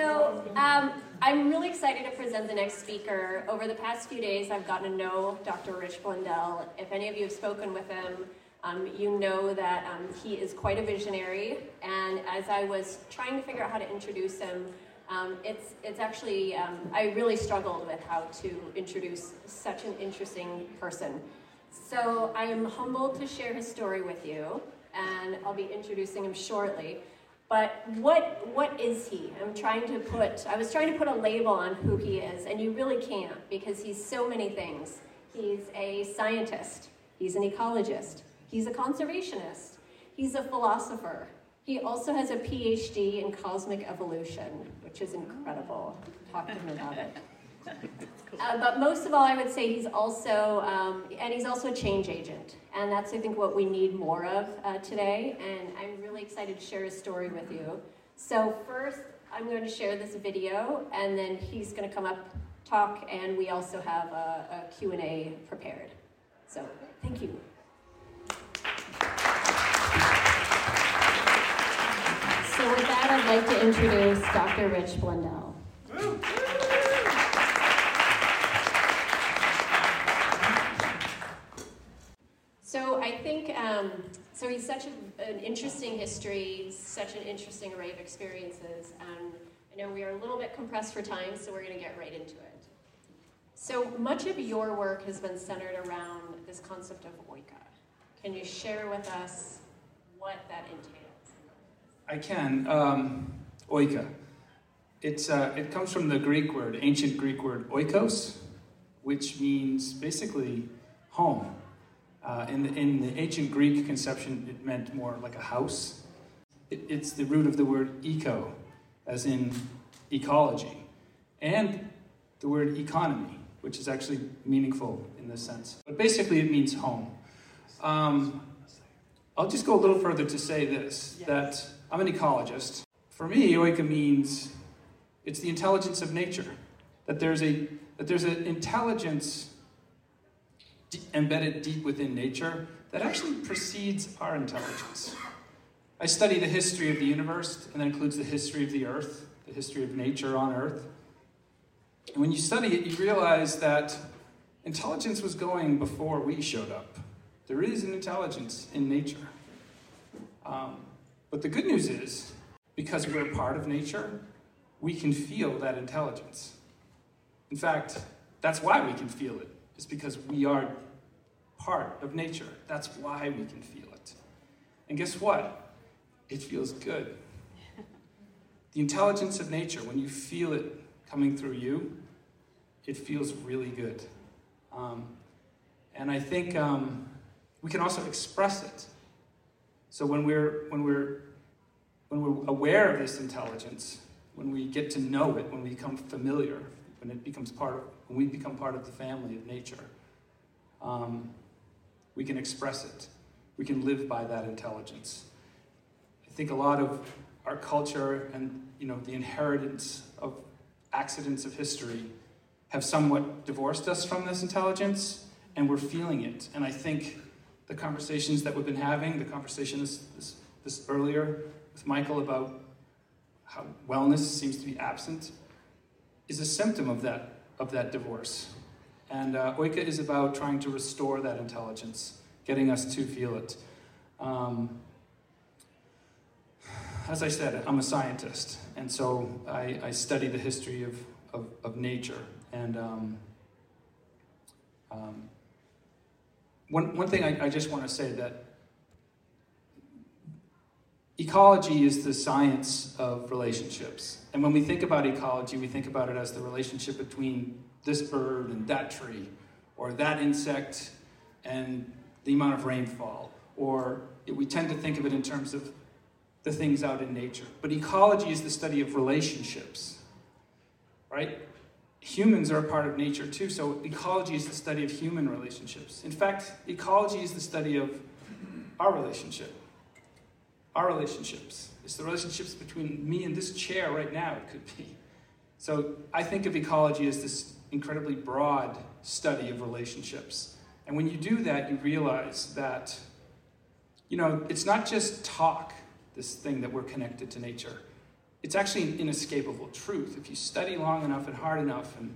So um, I'm really excited to present the next speaker. Over the past few days, I've gotten to know Dr. Rich Blundell. If any of you have spoken with him, um, you know that um, he is quite a visionary. And as I was trying to figure out how to introduce him, um, it's, it's actually, um, I really struggled with how to introduce such an interesting person. So I am humbled to share his story with you, and I'll be introducing him shortly. But what, what is he? I'm trying to put, I was trying to put a label on who he is, and you really can't because he's so many things. He's a scientist, he's an ecologist, he's a conservationist, he's a philosopher. He also has a PhD in cosmic evolution, which is incredible. Talk to him about it. Uh, but most of all, I would say he's also, um, and he's also a change agent. And that's, I think, what we need more of uh, today. And I'm really excited to share his story with you. So first, I'm going to share this video, and then he's going to come up, talk, and we also have a, a Q&A prepared. So thank you. So with that, I'd like to introduce Dr. Rich Blundell. So I think, um, so he's such a, an interesting history, such an interesting array of experiences, and I know we are a little bit compressed for time, so we're going to get right into it. So much of your work has been centered around this concept of oika. Can you share with us what that entails? I can. Um, oika. It's, uh, it comes from the Greek word, ancient Greek word oikos, which means basically home. Uh, in, the, in the ancient Greek conception, it meant more like a house. It, it's the root of the word eco, as in ecology, and the word economy, which is actually meaningful in this sense. But basically, it means home. Um, I'll just go a little further to say this yes. that I'm an ecologist. For me, oika means it's the intelligence of nature. That there's a that there's an intelligence embedded deep within nature that actually precedes our intelligence. I study the history of the universe, and that includes the history of the earth, the history of nature on earth. And when you study it, you realize that intelligence was going before we showed up. There is an intelligence in nature. Um, but the good news is, because we're part of nature, we can feel that intelligence. In fact, that's why we can feel it. It's because we are part of nature. That's why we can feel it. And guess what? It feels good. the intelligence of nature, when you feel it coming through you, it feels really good. Um, and I think um, we can also express it. So when we're when we're when we're aware of this intelligence, when we get to know it, when we become familiar, when it becomes part of when we become part of the family of nature, um, we can express it. We can live by that intelligence. I think a lot of our culture and you know the inheritance of accidents of history have somewhat divorced us from this intelligence, and we're feeling it. And I think the conversations that we've been having, the conversation this, this, this earlier with Michael about how wellness seems to be absent, is a symptom of that, of that divorce. And uh, Oika is about trying to restore that intelligence, getting us to feel it. Um, as I said, I'm a scientist, and so I, I study the history of, of, of nature. And um, um, one, one thing I, I just want to say that ecology is the science of relationships. And when we think about ecology, we think about it as the relationship between this bird and that tree, or that insect and the amount of rainfall. Or we tend to think of it in terms of the things out in nature. But ecology is the study of relationships, right? Humans are a part of nature too, so ecology is the study of human relationships. In fact, ecology is the study of our relationship our relationships. It's the relationships between me and this chair right now, it could be. So I think of ecology as this incredibly broad study of relationships. And when you do that, you realize that, you know, it's not just talk, this thing that we're connected to nature. it's actually an inescapable truth. If you study long enough and hard enough, and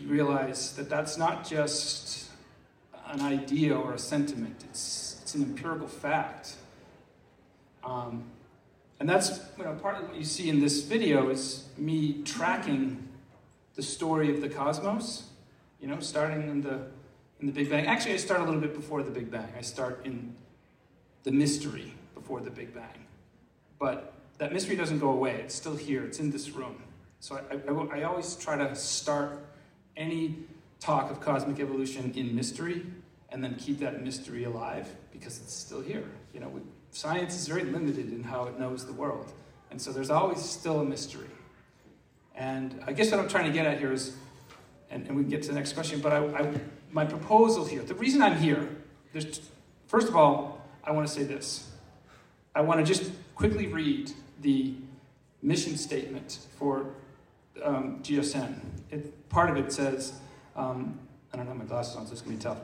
you realize that that's not just an idea or a sentiment, it's, it's an empirical fact. Um, and that's you know, part of what you see in this video is me tracking the story of the cosmos, you know, starting in the, in the Big Bang. Actually, I start a little bit before the Big Bang. I start in the mystery before the Big Bang. But that mystery doesn't go away. It's still here. It's in this room. So I, I, I always try to start any talk of cosmic evolution in mystery and then keep that mystery alive because it's still here. You know, we, science is very limited in how it knows the world. And so there's always still a mystery. And I guess what I'm trying to get at here is, and, and we can get to the next question, but I, I, my proposal here, the reason I'm here, there's, first of all, I want to say this. I want to just quickly read the mission statement for um, GSN. It, part of it says, um, I don't have my glasses on, so it's going to be tough.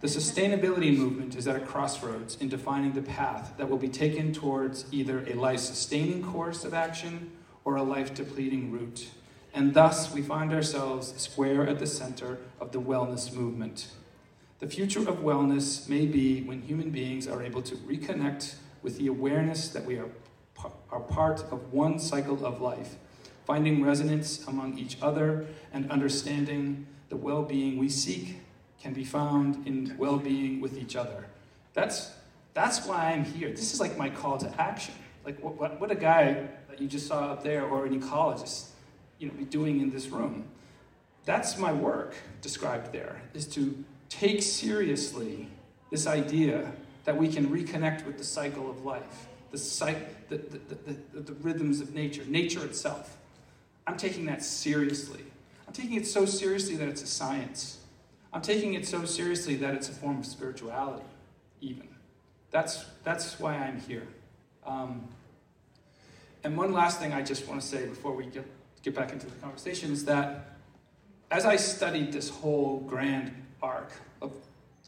The sustainability movement is at a crossroads in defining the path that will be taken towards either a life sustaining course of action or a life depleting route. And thus, we find ourselves square at the center of the wellness movement. The future of wellness may be when human beings are able to reconnect with the awareness that we are, are part of one cycle of life, finding resonance among each other and understanding the well being we seek can be found in well being with each other. That's, that's why I'm here. This is like my call to action. Like what, what, what a guy that you just saw up there or an ecologist you know, be doing in this room. That's my work described there, is to take seriously this idea that we can reconnect with the cycle of life, the, the, the, the, the rhythms of nature, nature itself. I'm taking that seriously. I'm taking it so seriously that it's a science. I'm taking it so seriously that it's a form of spirituality, even. That's, that's why I'm here. Um, and one last thing I just want to say before we get, get back into the conversation is that as I studied this whole grand arc of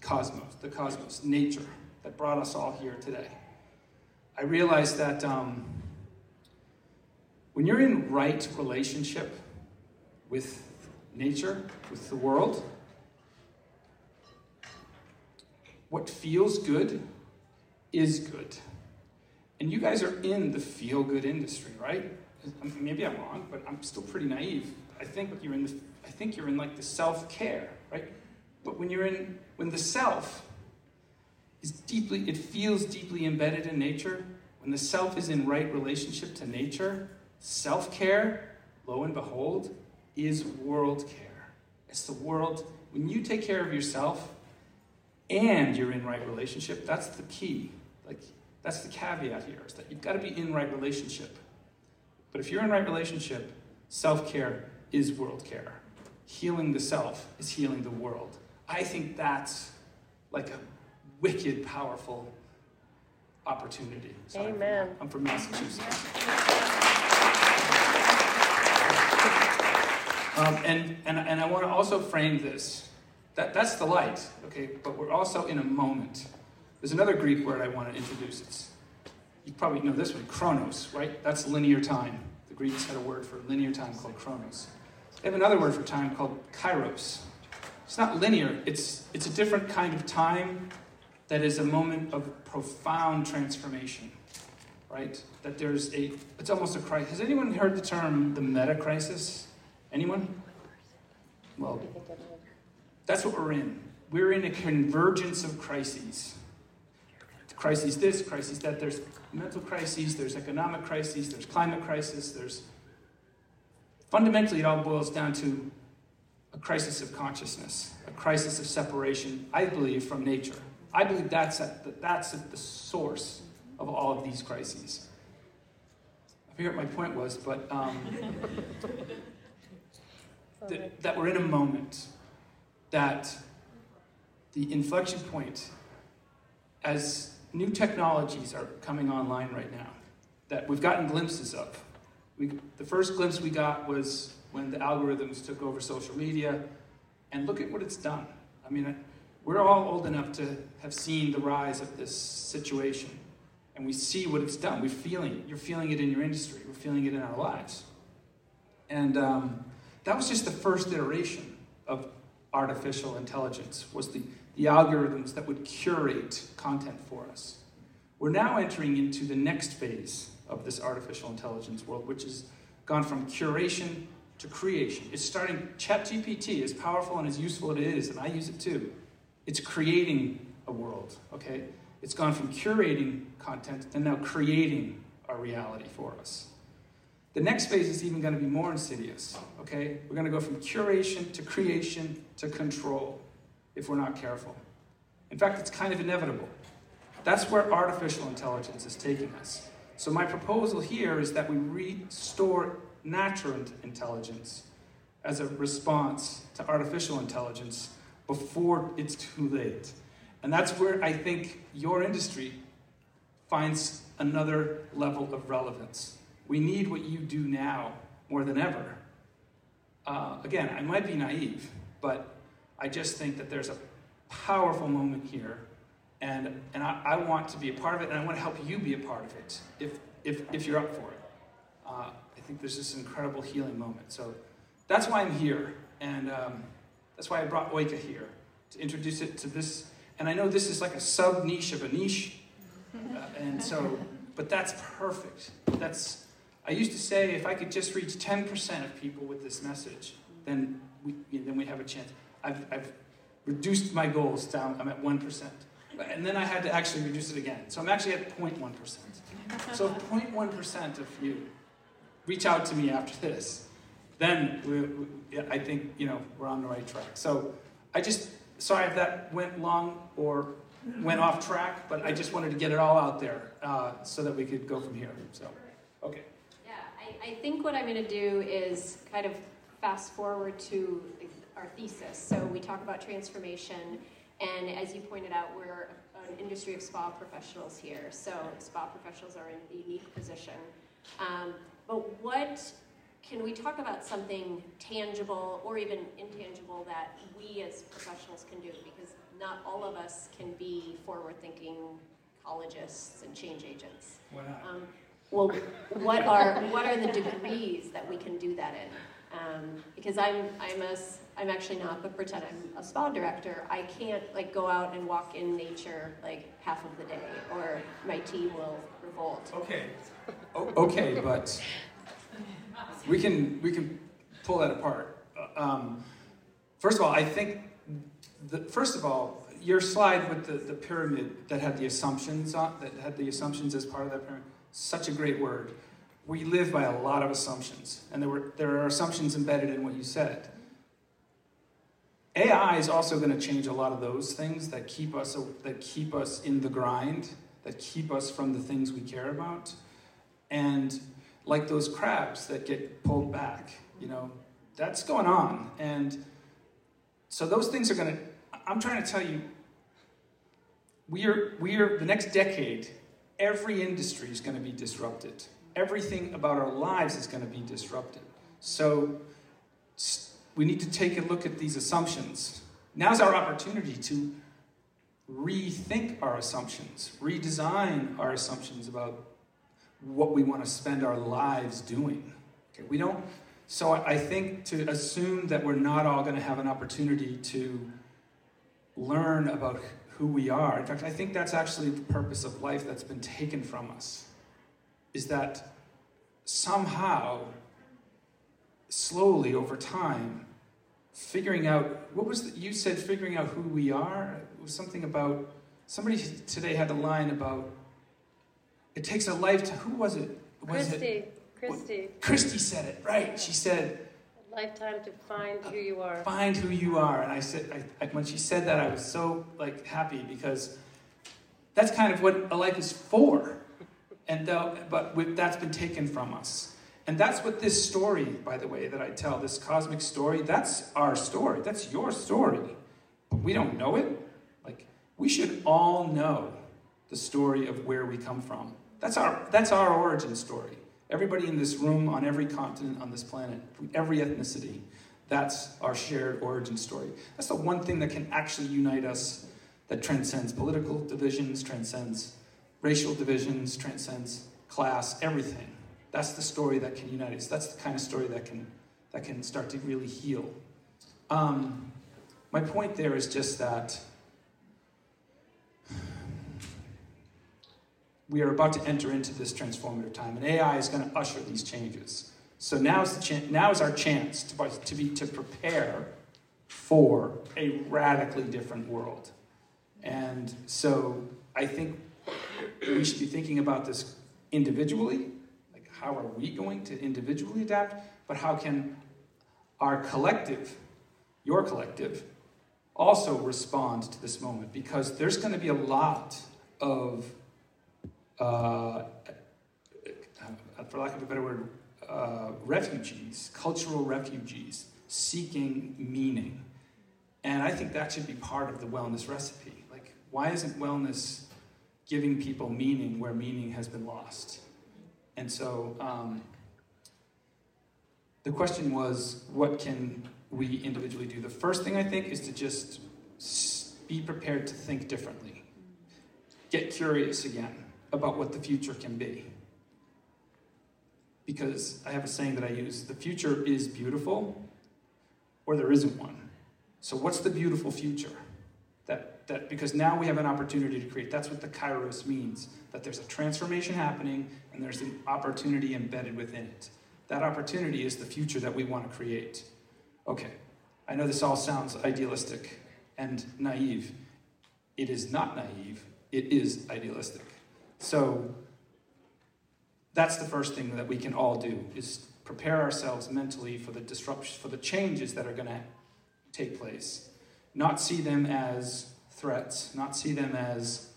cosmos, the cosmos, nature, that brought us all here today, I realized that um, when you're in right relationship with nature, with the world, what feels good is good. And you guys are in the feel good industry, right? Um, maybe I'm wrong, but I'm still pretty naive. I think you're in the, I think you're in like the self care, right? But when you're in, when the self is deeply, it feels deeply embedded in nature, when the self is in right relationship to nature, self care, lo and behold, is world care. It's the world, when you take care of yourself, and you're in right relationship, that's the key. Like, that's the caveat here, is that you've got to be in right relationship. But if you're in right relationship, self care is world care. Healing the self is healing the world. I think that's like a wicked, powerful opportunity. Amen. I'm from Massachusetts. Um, and, and, and I want to also frame this that, that's the light, okay? But we're also in a moment. There's another Greek word I want to introduce. It's, you probably know this one, chronos, right? That's linear time. The Greeks had a word for linear time called chronos. They have another word for time called kairos. It's not linear, it's, it's a different kind of time that is a moment of profound transformation, right? That there's a, it's almost a crisis. Has anyone heard the term the meta crisis? Anyone? Well, that's what we're in. We're in a convergence of crises. Crises this, crises that. There's mental crises, there's economic crises, there's climate crisis, there's fundamentally it all boils down to a crisis of consciousness, a crisis of separation, I believe, from nature. I believe that's at the, that's at the source of all of these crises. I forget what my point was, but um, that, that we're in a moment that the inflection point, as new technologies are coming online right now, that we've gotten glimpses of. We, the first glimpse we got was when the algorithms took over social media, and look at what it's done. I mean, we're all old enough to have seen the rise of this situation. and we see what it's done. We're feeling it. You're feeling it in your industry. We're feeling it in our lives. And um, that was just the first iteration of artificial intelligence, was the, the algorithms that would curate content for us. We're now entering into the next phase of this artificial intelligence world, which has gone from curation to creation. It's starting, ChatGPT, as powerful and as useful it is, and I use it too, it's creating a world, okay? It's gone from curating content and now creating a reality for us. The next phase is even going to be more insidious, okay? We're going to go from curation to creation to control if we're not careful. In fact, it's kind of inevitable. That's where artificial intelligence is taking us. So, my proposal here is that we restore natural intelligence as a response to artificial intelligence before it's too late. And that's where I think your industry finds another level of relevance. We need what you do now more than ever. Uh, again, I might be naive, but I just think that there's a powerful moment here, and, and I, I want to be a part of it, and I want to help you be a part of it if, if, if you're up for it. Uh, I think there's this incredible healing moment. So that's why I'm here, and um, that's why I brought Oika here to introduce it to this. And I know this is like a sub niche of a niche, uh, and so, but that's perfect. That's I used to say if I could just reach 10% of people with this message, then we, then we have a chance. I've, I've reduced my goals down. I'm at 1%. And then I had to actually reduce it again. So I'm actually at 0.1%. So 0.1% of you reach out to me after this, then we, we, I think you know we're on the right track. So I just sorry if that went long or went off track, but I just wanted to get it all out there uh, so that we could go from here. So, okay. I think what I'm going to do is kind of fast forward to our thesis. So we talk about transformation, and as you pointed out, we're an industry of spa professionals here. So spa professionals are in a unique position. Um, but what can we talk about something tangible or even intangible that we as professionals can do? Because not all of us can be forward-thinking ecologists and change agents. Why not? Um, well, what are what are the degrees that we can do that in? Um, because I'm I'm a I'm actually not, but pretend I'm a spa director. I can't like go out and walk in nature like half of the day, or my team will revolt. Okay, okay, but we can we can pull that apart. Um, first of all, I think the, first of all, your slide with the, the pyramid that had the assumptions on that had the assumptions as part of that pyramid, such a great word. We live by a lot of assumptions, and there were there are assumptions embedded in what you said. AI is also going to change a lot of those things that keep us that keep us in the grind, that keep us from the things we care about, and like those crabs that get pulled back, you know, that's going on, and so those things are going to. I'm trying to tell you, we are we are the next decade. Every industry is going to be disrupted. Everything about our lives is going to be disrupted. So we need to take a look at these assumptions. Now's our opportunity to rethink our assumptions, redesign our assumptions about what we want to spend our lives doing. Okay, we don't. So I think to assume that we're not all going to have an opportunity to learn about who we are. In fact, I think that's actually the purpose of life that's been taken from us. Is that somehow slowly over time, figuring out what was the, you said figuring out who we are it was something about somebody today had a line about it takes a lifetime who was it was Christy it, Christy Christy said it right she said lifetime to find who you are find who you are and I said I, when she said that I was so like happy because that's kind of what a life is for and uh, but that's been taken from us and that's what this story, by the way, that I tell, this cosmic story, that's our story. That's your story. But we don't know it. Like, we should all know the story of where we come from. That's our, that's our origin story. Everybody in this room, on every continent on this planet, from every ethnicity, that's our shared origin story. That's the one thing that can actually unite us, that transcends political divisions, transcends racial divisions transcends class, everything. That's the story that can unite us. That's the kind of story that can that can start to really heal. Um, my point there is just that we are about to enter into this transformative time, and AI is going to usher these changes. So now is, ch- now is our chance to, to, be, to prepare for a radically different world. And so I think we should be thinking about this individually, like how are we going to individually adapt, but how can our collective, your collective, also respond to this moment? Because there's going to be a lot of uh, for lack of a better word, uh, refugees, cultural refugees, seeking meaning. And I think that should be part of the wellness recipe. Like, why isn't wellness giving people meaning where meaning has been lost? And so um, the question was, what can we individually do? The first thing I think is to just be prepared to think differently, get curious again about what the future can be. Because I have a saying that I use the future is beautiful, or there isn't one. So, what's the beautiful future? That, that because now we have an opportunity to create. That's what the kairos means. That there's a transformation happening and there's an opportunity embedded within it. That opportunity is the future that we want to create. Okay, I know this all sounds idealistic and naive. It is not naive, it is idealistic. So that's the first thing that we can all do is prepare ourselves mentally for the disruption, for the changes that are going to take place. Not see them as threats, not see them as,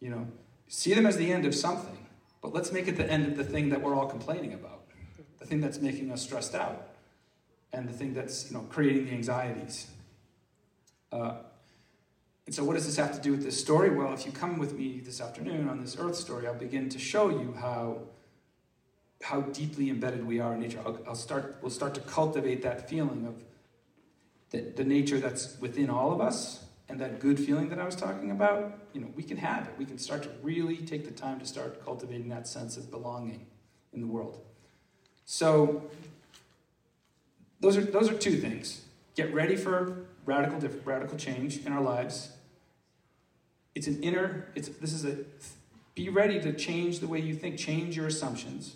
you know, see them as the end of something, but let's make it the end of the thing that we're all complaining about, the thing that's making us stressed out, and the thing that's, you know, creating the anxieties. Uh, and so, what does this have to do with this story? Well, if you come with me this afternoon on this Earth story, I'll begin to show you how, how deeply embedded we are in nature. I'll, I'll start, we'll start to cultivate that feeling of the, the nature that's within all of us and that good feeling that I was talking about. You know, we can have it. We can start to really take the time to start cultivating that sense of belonging in the world. So, those are, those are two things. Get ready for radical, radical change in our lives. It's an inner, it's, this is a, be ready to change the way you think, change your assumptions.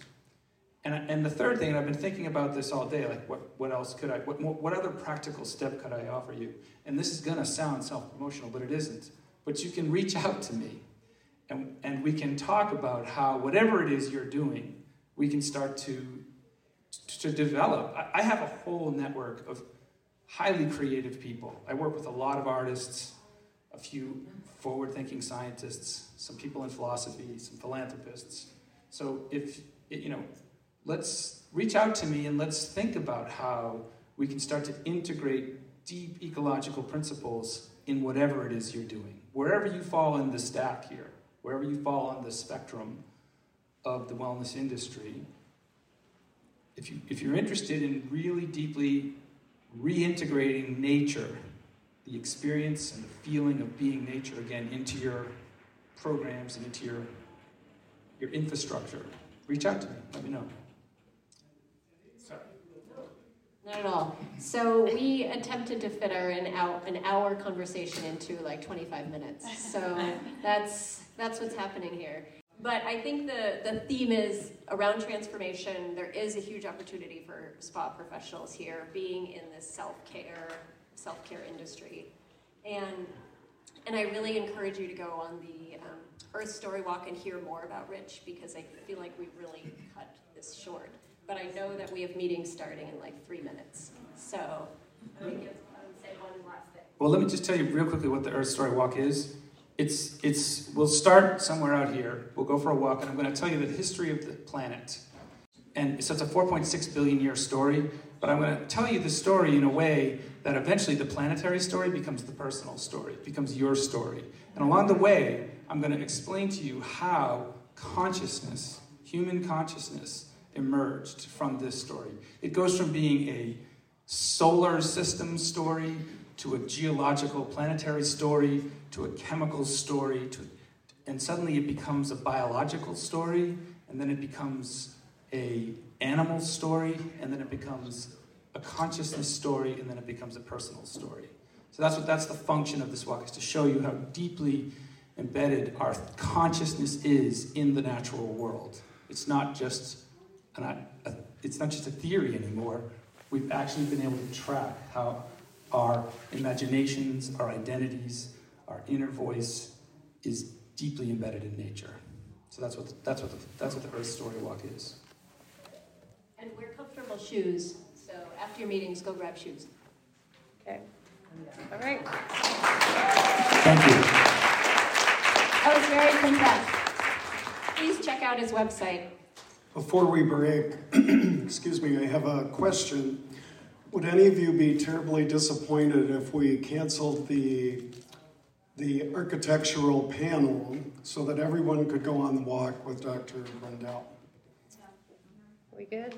And, and the third thing, and I've been thinking about this all day, like what, what else could I, what, what other practical step could I offer you? And this is going to sound self promotional, but it isn't. But you can reach out to me and, and we can talk about how whatever it is you're doing, we can start to, to develop. I, I have a whole network of highly creative people. I work with a lot of artists, a few forward thinking scientists, some people in philosophy, some philanthropists. So if, you know, let's reach out to me and let's think about how we can start to integrate deep ecological principles in whatever it is you're doing. Wherever you fall in the stack here, wherever you fall on the spectrum of the wellness industry, if, you, if you're interested in really deeply reintegrating nature, the experience and the feeling of being nature again into your programs and into your, your infrastructure, reach out to me. Let me know. Sorry. Not at all. So we attempted to fit our an hour, an hour conversation into like 25 minutes. So that's that's what's happening here. But I think the, the theme is around transformation. There is a huge opportunity for spa professionals here, being in this self care self care industry, and and I really encourage you to go on the um, Earth Story Walk and hear more about Rich because I feel like we really cut this short. But I know that we have meetings starting in like three minutes, so let me say one last thing. Well, let me just tell you real quickly what the Earth Story Walk is it's, it's, we'll start somewhere out here. We'll go for a walk, and I'm going to tell you the history of the planet. And so it's a 4.6 billion year story, but I'm going to tell you the story in a way that eventually the planetary story becomes the personal story, becomes your story. And along the way, I'm going to explain to you how consciousness, human consciousness, emerged from this story. It goes from being a solar system story to a geological planetary story, to a chemical story, to, and suddenly it becomes a biological story, and then it becomes a animal story, and then it becomes a consciousness story, and then it becomes a personal story. So that's what that's the function of this walk is to show you how deeply embedded our consciousness is in the natural world. It's not just an, a, it's not just a theory anymore. We've actually been able to track how our imaginations, our identities, our inner voice is deeply embedded in nature. So that's what the, that's what the, that's what the Earth Story Walk is. And shoes. So after your meetings, go grab shoes. Okay. All right. Thank you. I was very impressed. Please check out his website. Before we break, excuse me, I have a question. Would any of you be terribly disappointed if we canceled the the architectural panel so that everyone could go on the walk with Dr. Brendel? We good?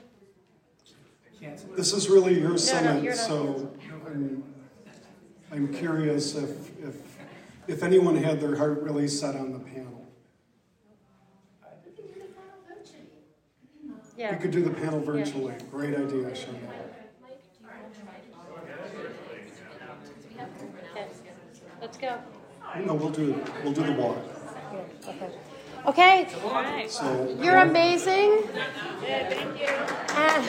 This is really your summit, you're so I'm, I'm curious if, if if anyone had their heart really set on the panel. We Yeah. could do the panel virtually. Great idea, Shana. Okay. Let's go. No, we'll do we'll do the walk. Okay. So You're amazing. Thank you. And